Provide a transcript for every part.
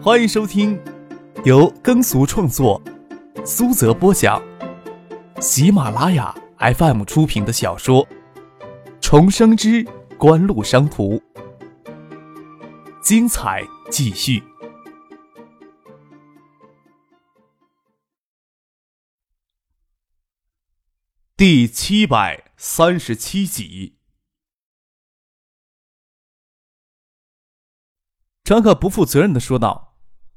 欢迎收听由耕俗创作、苏泽播讲、喜马拉雅 FM 出品的小说《重生之官路商途》，精彩继续，第七百三十七集。张克不负责任的说道：“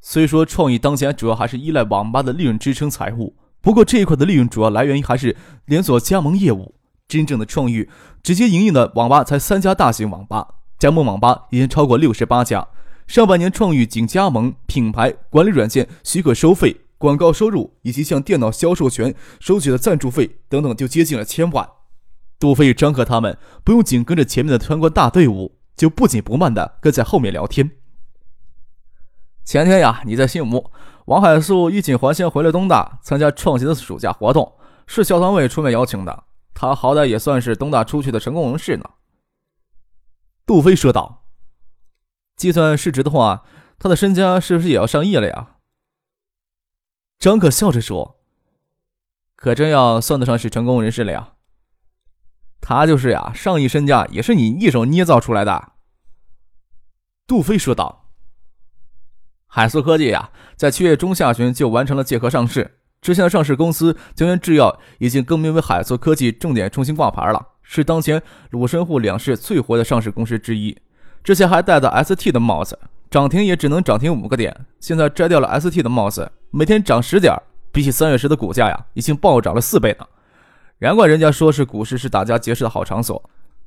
虽说创意当前主要还是依赖网吧的利润支撑财务，不过这一块的利润主要来源于还是连锁加盟业务。真正的创意直接营运的网吧才三家大型网吧，加盟网吧已经超过六十八家。上半年创意仅加盟、品牌管理软件许可收费、广告收入以及向电脑销售权收取的赞助费等等，就接近了千万。杜飞与张克他们不用紧跟着前面的参观大队伍，就不紧不慢的跟在后面聊天。”前天呀，你在信武，王海素衣锦还乡回了东大，参加创新的暑假活动，是校团委出面邀请的。他好歹也算是东大出去的成功人士呢。杜飞说道：“计算市值的话，他的身家是不是也要上亿了呀？”张可笑着说：“可真要算得上是成功人士了呀。他就是呀，上亿身家也是你一手捏造出来的。”杜飞说道。海素科技呀，在七月中下旬就完成了借壳上市。之前的上市公司江源制药已经更名为海素科技，重点重新挂牌了，是当前鲁深沪两市最活的上市公司之一。之前还戴着 ST 的帽子，涨停也只能涨停五个点。现在摘掉了 ST 的帽子，每天涨十点，比起三月时的股价呀，已经暴涨了四倍呢。难怪人家说是股市是大家结识的好场所，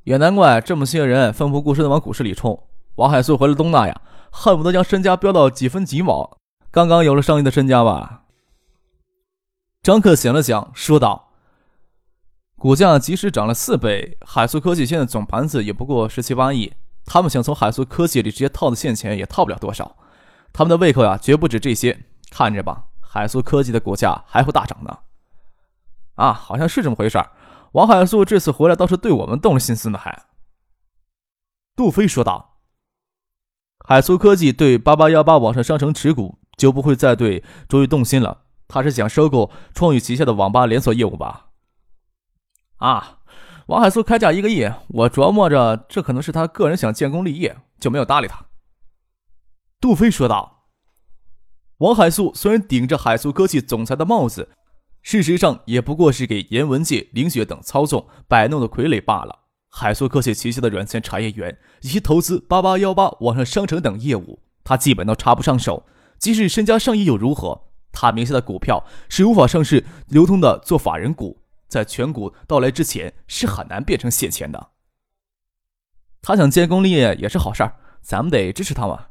也难怪这么些人奋不顾身的往股市里冲。王海素回了东大呀。恨不得将身家飙到几分几毛，刚刚有了上亿的身家吧？张克想了想，说道：“股价即使涨了四倍，海素科技现在总盘子也不过十七八亿，他们想从海素科技里直接套的现钱也套不了多少。他们的胃口呀，绝不止这些。看着吧，海素科技的股价还会大涨呢。”啊，好像是这么回事王海素这次回来倒是对我们动了心思呢，还。杜飞说道。海苏科技对八八幺八网上商城持股，就不会再对卓宇动心了。他是想收购创宇旗下的网吧连锁业务吧？啊，王海苏开价一个亿，我琢磨着这可能是他个人想建功立业，就没有搭理他。杜飞说道：“王海素虽然顶着海苏科技总裁的帽子，事实上也不过是给严文界、林雪等操纵摆弄的傀儡罢了。”海素科技旗下的软件产业园以及投资八八幺八网上商城等业务，他基本都插不上手。即使身家上亿又如何？他名下的股票是无法上市流通的，做法人股，在全股到来之前是很难变成现钱的。他想建功立业也是好事儿，咱们得支持他嘛。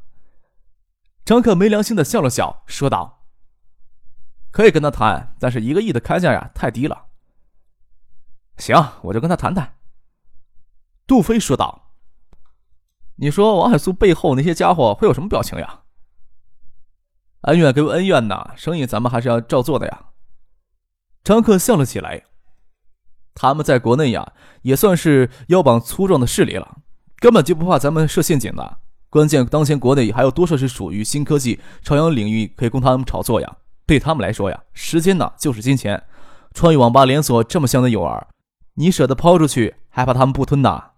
张克没良心的笑了笑，说道：“可以跟他谈，但是一个亿的开价呀，太低了。行，我就跟他谈谈。”杜飞说道：“你说王海苏背后那些家伙会有什么表情呀？恩怨归恩怨呐，生意咱们还是要照做的呀。”张克笑了起来：“他们在国内呀，也算是腰膀粗壮的势力了，根本就不怕咱们设陷阱的。关键当前国内还有多少是属于新科技朝阳领域可以供他们炒作呀？对他们来说呀，时间呢就是金钱。创意网吧连锁这么香的诱饵，你舍得抛出去，还怕他们不吞呐？”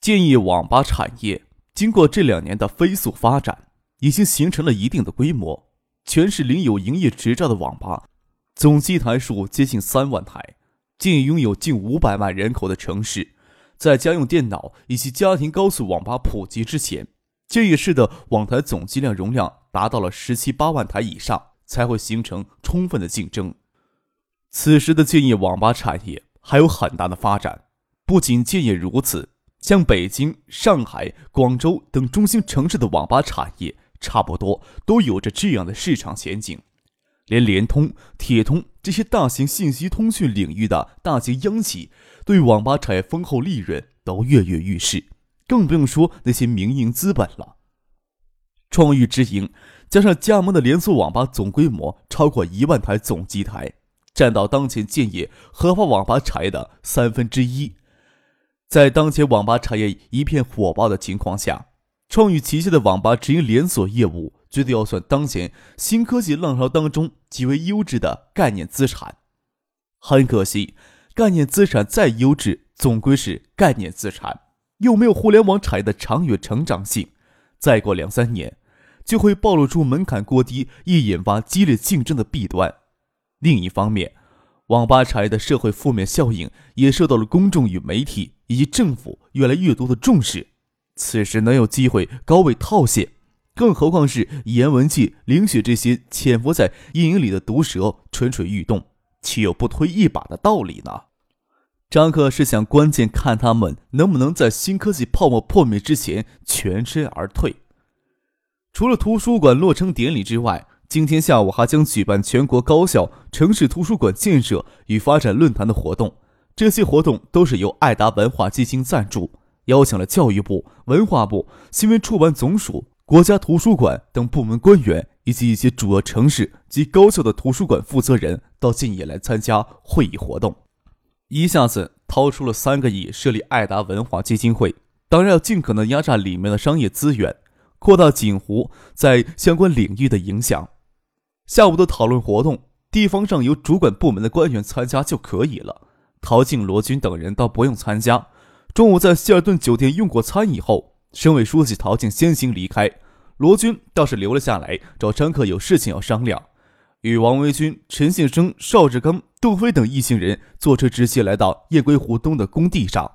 建议网吧产业经过这两年的飞速发展，已经形成了一定的规模。全市领有营业执照的网吧，总机台数接近三万台。建议拥有近五百万人口的城市，在家用电脑以及家庭高速网吧普及之前，建业市的网台总机量容量达到了十七八万台以上，才会形成充分的竞争。此时的建业网吧产业还有很大的发展。不仅建业如此。像北京、上海、广州等中心城市的网吧产业，差不多都有着这样的市场前景。连联通、铁通这些大型信息通讯领域的大型央企，对网吧产业丰厚利润都跃跃欲试，更不用说那些民营资本了。创域直营加上加盟的连锁网吧总规模超过一万台总机台，占到当前建业合法网吧产业的三分之一。在当前网吧产业一片火爆的情况下，创意旗下的网吧直营连锁业务，绝对要算当前新科技浪潮当中极为优质的概念资产。很可惜，概念资产再优质，总归是概念资产，又没有互联网产业的长远成长性。再过两三年，就会暴露出门槛过低，易引发激烈竞争的弊端。另一方面，网吧产业的社会负面效应也受到了公众与媒体以及政府越来越多的重视。此时能有机会高位套现，更何况是严文静、林雪这些潜伏在阴影里的毒蛇蠢蠢欲动，岂有不推一把的道理呢？张克是想关键看他们能不能在新科技泡沫破灭之前全身而退。除了图书馆落成典礼之外，今天下午还将举办全国高校、城市图书馆建设与发展论坛的活动。这些活动都是由爱达文化基金赞助，邀请了教育部、文化部、新闻出版总署、国家图书馆等部门官员，以及一些主要城市及高校的图书馆负责人到晋野来参加会议活动。一下子掏出了三个亿设立爱达文化基金会，当然要尽可能压榨里面的商业资源，扩大锦湖在相关领域的影响。下午的讨论活动，地方上由主管部门的官员参加就可以了。陶静、罗军等人倒不用参加。中午在希尔顿酒店用过餐以后，省委书记陶静先行离开，罗军倒是留了下来，找张克有事情要商量。与王维军、陈信生、邵志刚、杜飞等一行人坐车直接来到雁归湖东的工地上。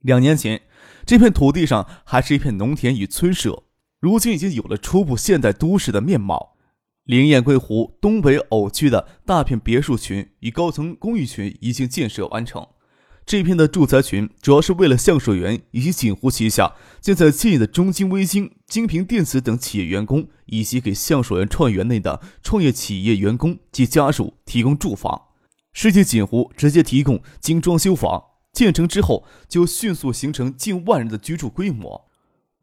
两年前，这片土地上还是一片农田与村舍，如今已经有了初步现代都市的面貌。灵雁归湖东北偶区的大片别墅群与高层公寓群已经建设完成。这片的住宅群主要是为了橡树园以及锦湖旗下建在建业的中金微晶、金平电子等企业员工，以及给橡树园创业园内的创业企业员工及家属提供住房。世界锦湖直接提供精装修房，建成之后就迅速形成近万人的居住规模。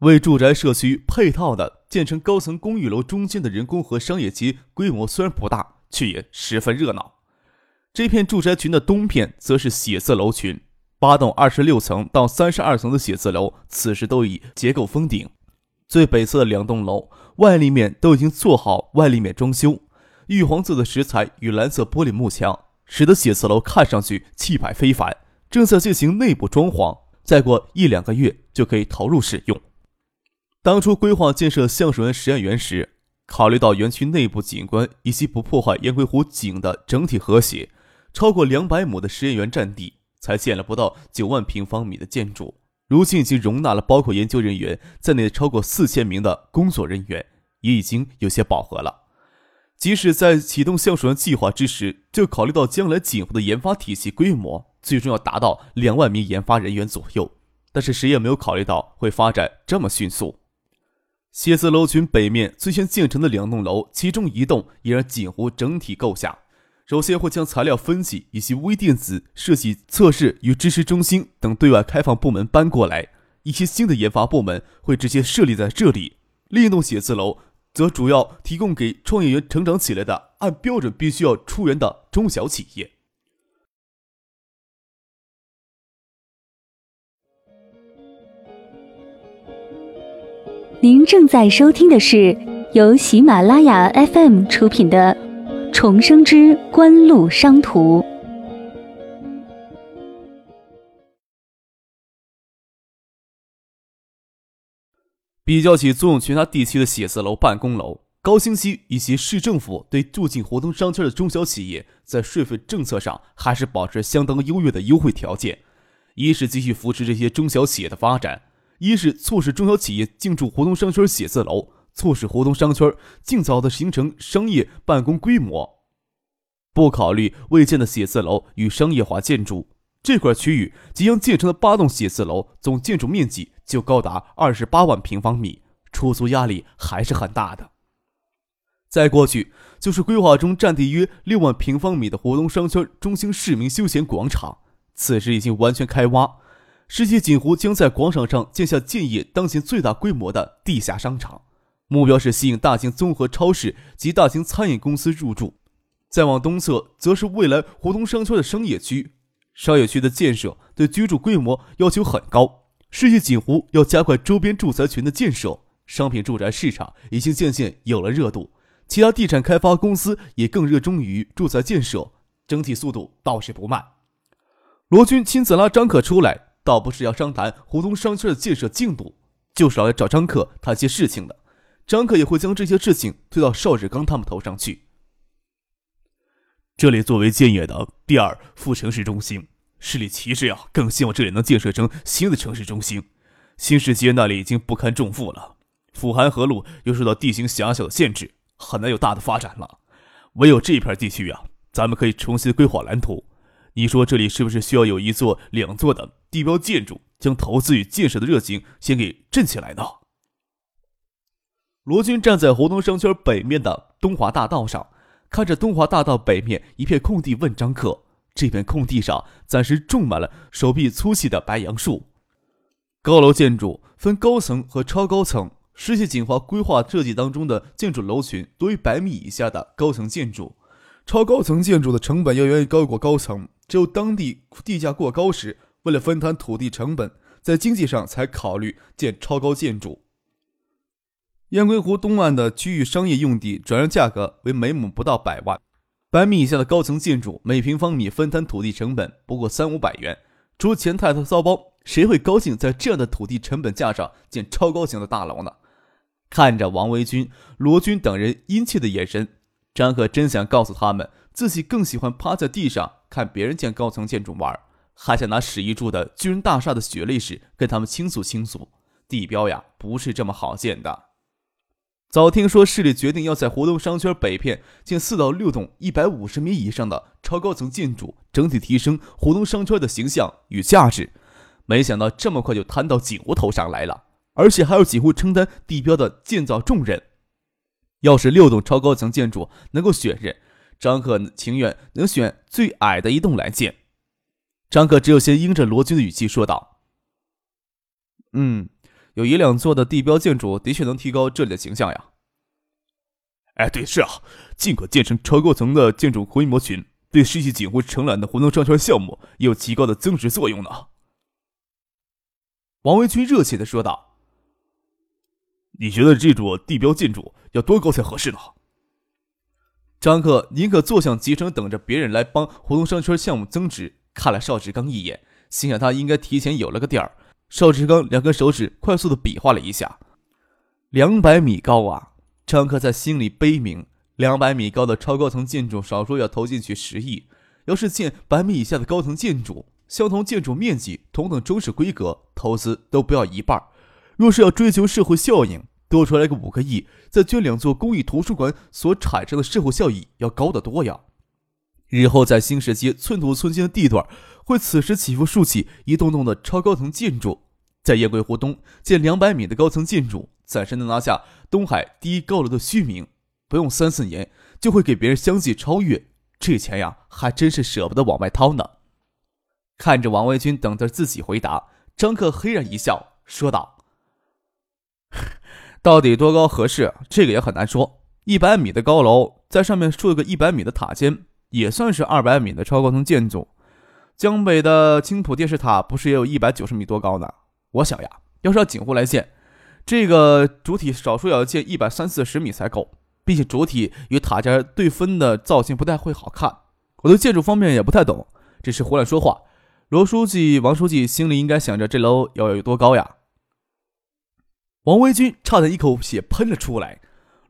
为住宅社区配套的建成高层公寓楼中间的人工和商业街规模虽然不大，却也十分热闹。这片住宅群的东片则是写字楼群，八栋二十六层到三十二层的写字楼，此时都已结构封顶。最北侧的两栋楼外立面都已经做好外立面装修，玉黄色的石材与蓝色玻璃幕墙，使得写字楼看上去气派非凡。正在进行内部装潢，再过一两个月就可以投入使用。当初规划建设橡树园实验园时，考虑到园区内部景观以及不破坏雁归湖景的整体和谐，超过两百亩的实验园占地才建了不到九万平方米的建筑。如今已经容纳了包括研究人员在内的超过四千名的工作人员，也已经有些饱和了。即使在启动橡树园计划之时，就考虑到将来景湖的研发体系规模最终要达到两万名研发人员左右，但是谁也没有考虑到会发展这么迅速。写字楼群北面最先建成的两栋楼，其中一栋依然近乎整体构下。首先会将材料分析以及微电子设计测试与知识中心等对外开放部门搬过来，一些新的研发部门会直接设立在这里。另一栋写字楼则主要提供给创业园成长起来的按标准必须要出园的中小企业。您正在收听的是由喜马拉雅 FM 出品的《重生之官路商途》。比较起作用其他地区的写字楼、办公楼，高新区以及市政府对住进活动商圈的中小企业，在税费政策上还是保持相当优越的优惠条件。一是继续扶持这些中小企业的发展。一是促使中小企业进驻活动商圈写字楼，促使活动商圈尽早的形成商业办公规模。不考虑未建的写字楼与商业化建筑，这块区域即将建成的八栋写字楼总建筑面积就高达二十八万平方米，出租压力还是很大的。再过去就是规划中占地约六万平方米的活动商圈中心市民休闲广场，此时已经完全开挖。世界锦湖将在广场上建下建业当前最大规模的地下商场，目标是吸引大型综合超市及大型餐饮公司入驻。再往东侧，则是未来活动商圈的商业区。商业区的建设对居住规模要求很高，世纪锦湖要加快周边住宅群的建设，商品住宅市场已经渐渐有了热度，其他地产开发公司也更热衷于住宅建设，整体速度倒是不慢。罗军亲自拉张克出来，倒不是要商谈湖东商圈的建设进度，就是来找张克谈些事情的。张克也会将这些事情推到邵志刚他们头上去。这里作为建业的第二副城市中心。市里其实呀，更希望这里能建设成新的城市中心。新市街那里已经不堪重负了，府韩河路又受到地形狭小的限制，很难有大的发展了。唯有这片地区呀，咱们可以重新规划蓝图。你说这里是不是需要有一座、两座的地标建筑，将投资与建设的热情先给振起来呢？罗军站在湖东商圈北面的东华大道上，看着东华大道北面一片空地，问张克。这片空地上暂时种满了手臂粗细的白杨树。高楼建筑分高层和超高层。世界锦华规划设计当中的建筑楼群多于百米以下的高层建筑，超高层建筑的成本要远远高过高层。只有当地地价过高时，为了分摊土地成本，在经济上才考虑建超高建筑。雁归湖东岸的区域商业用地转让价格为每亩不到百万。百米以下的高层建筑，每平方米分摊土地成本不过三五百元。除钱太太骚包，谁会高兴在这样的土地成本价上建超高型的大楼呢？看着王维军、罗军等人殷切的眼神，张可真想告诉他们，自己更喜欢趴在地上看别人建高层建筑玩，还想拿史玉柱的巨人大厦的血泪史跟他们倾诉倾诉。地标呀，不是这么好建的。早听说市里决定要在湖东商圈北片建四到六栋一百五十米以上的超高层建筑，整体提升湖东商圈的形象与价值。没想到这么快就摊到景湖头上来了，而且还要景湖承担地标的建造重任。要是六栋超高层建筑能够选任，张克情愿能选最矮的一栋来建。张克只有先应着罗军的语气说道：“嗯。”有一两座的地标建筑，的确能提高这里的形象呀。哎，对，是啊，尽管建成超高层的建筑规模群，对世纪景湖承揽的湖东商圈项目也有极高的增值作用呢。王维军热切的说道：“你觉得这座地标建筑要多高才合适呢？”张克宁可坐享其成，等着别人来帮湖东商圈项目增值。看了邵志刚一眼，心想他应该提前有了个底儿。邵志刚两根手指快速的比划了一下，两百米高啊！张克在心里悲鸣。两百米高的超高层建筑，少说要投进去十亿。要是建百米以下的高层建筑，相同建筑面积、同等中式规格，投资都不要一半。若是要追求社会效应，多出来个五个亿，再捐两座公益图书馆，所产生的社会效益要高得多呀！日后在新市街寸土寸金的地段。会此时起伏竖起一栋栋的超高层建筑，在雁归湖东建两百米的高层建筑，暂时能拿下东海第一高楼的虚名，不用三四年就会给别人相继超越。这钱呀，还真是舍不得往外掏呢。看着王维军等着自己回答，张克嘿然一笑，说道：“ 到底多高合适？这个也很难说。一百米的高楼，在上面竖个一百米的塔尖，也算是二百米的超高层建筑。”江北的青浦电视塔不是也有一百九十米多高呢？我想呀，要是要景湖来建，这个主体少说也要建一百三四十米才够。并且主体与塔尖对分的造型不太会好看。我对建筑方面也不太懂，只是胡乱说话。罗书记、王书记心里应该想着这楼要有多高呀？王维军差点一口血喷了出来。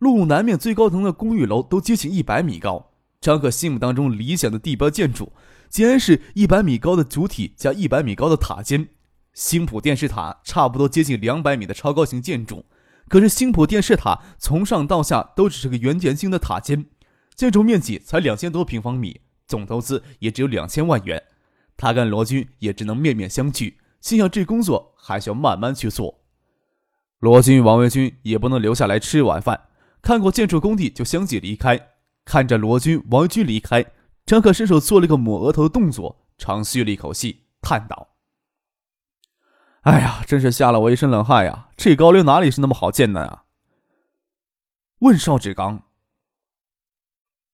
路南面最高层的公寓楼都接近一百米高，张可心目当中理想的地标建筑。竟然是一百米高的主体加一百米高的塔尖，星浦电视塔差不多接近两百米的超高型建筑，可是星浦电视塔从上到下都只是个圆点形的塔尖，建筑面积才两千多平方米，总投资也只有两千万元，他跟罗军也只能面面相觑，心想这工作还需要慢慢去做。罗军与王维军也不能留下来吃晚饭，看过建筑工地就相继离开，看着罗军、王军离开。张可伸手做了个抹额头的动作，长吁了一口气，叹道：“哎呀，真是吓了我一身冷汗呀！这高楼哪里是那么好建的啊？”问邵志刚：“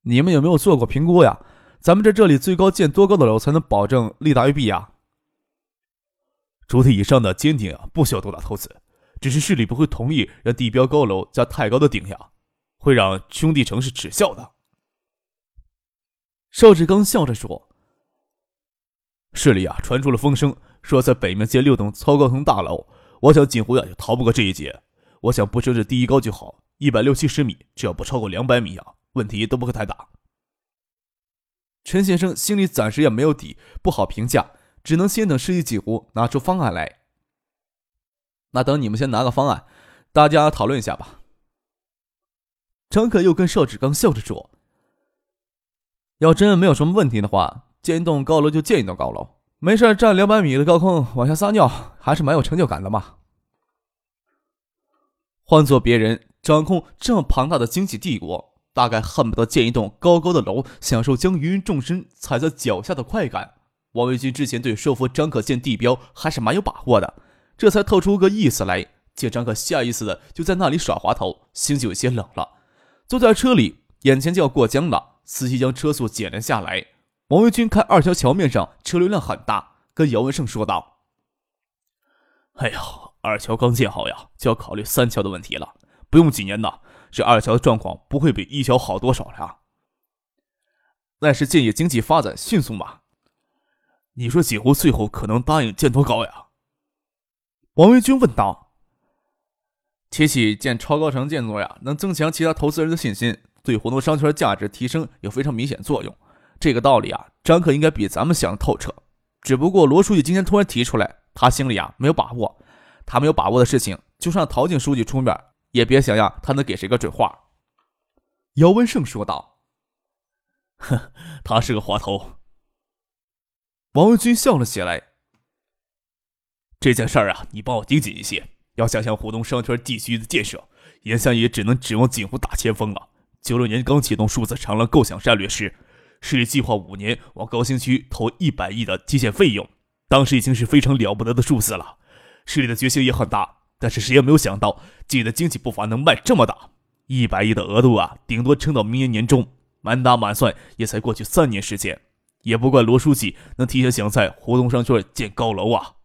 你们有没有做过评估呀？咱们在这里最高建多高的楼才能保证利大于弊呀？”主体以上的尖顶啊，不需要多大投资，只是市里不会同意让地标高楼加太高的顶呀，会让兄弟城市耻笑的。邵志刚笑着说：“市里啊，传出了风声，说在北面建六栋超高层大楼，我想锦湖呀，就逃不过这一劫。我想不设置第一高就好，一百六七十米，只要不超过两百米啊，问题都不会太大。”陈先生心里暂时也没有底，不好评价，只能先等市里锦湖拿出方案来。那等你们先拿个方案，大家讨论一下吧。张可又跟邵志刚笑着说：“要真没有什么问题的话，建一栋高楼就建一栋高楼，没事站两百米的高空往下撒尿，还是蛮有成就感的嘛。”换做别人掌控这么庞大的经济帝国。大概恨不得建一栋高高的楼，享受将芸芸众生踩在脚下的快感。王维军之前对说服张可建地标还是蛮有把握的，这才透出个意思来。见张可下意识的就在那里耍滑头，心就有些冷了。坐在车里，眼前就要过江了，司机将车速减了下来。王维军看二桥桥面上车流量很大，跟姚文胜说道：“哎呀，二桥刚建好呀，就要考虑三桥的问题了，不用几年呢。”这二桥的状况不会比一桥好多少了，那是建业经济发展迅速嘛？你说锦湖最后可能答应建多高呀？王维军问道。提起建超高层建筑呀，能增强其他投资人的信心，对活动商圈价值提升有非常明显作用。这个道理啊，张克应该比咱们想的透彻。只不过罗书记今天突然提出来，他心里啊没有把握。他没有把握的事情，就算陶静书记出面。也别想呀，他能给谁个准话？姚文胜说道：“哼，他是个滑头。”王文军笑了起来：“这件事儿啊，你帮我盯紧一些。要想象浦东商圈地区的建设，眼下也只能指望锦湖大前锋了。九六年刚启动数字长廊构想战略时，市里计划五年往高新区投一百亿的基建费用，当时已经是非常了不得的数字了。市里的决心也很大。”但是谁也没有想到，自己的经济步伐能迈这么大，一百亿的额度啊，顶多撑到明年年中，满打满算也才过去三年时间。也不怪罗书记能提前想在胡同商圈建高楼啊。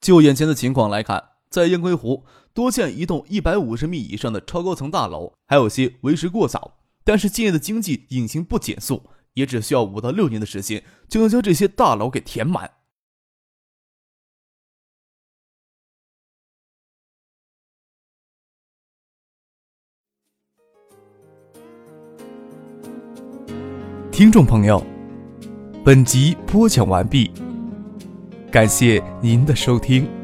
就眼前的情况来看，在燕归湖多建一栋一百五十米以上的超高层大楼，还有些为时过早。但是建业的经济引擎不减速，也只需要五到六年的时间，就能将这些大楼给填满。听众朋友，本集播讲完毕，感谢您的收听。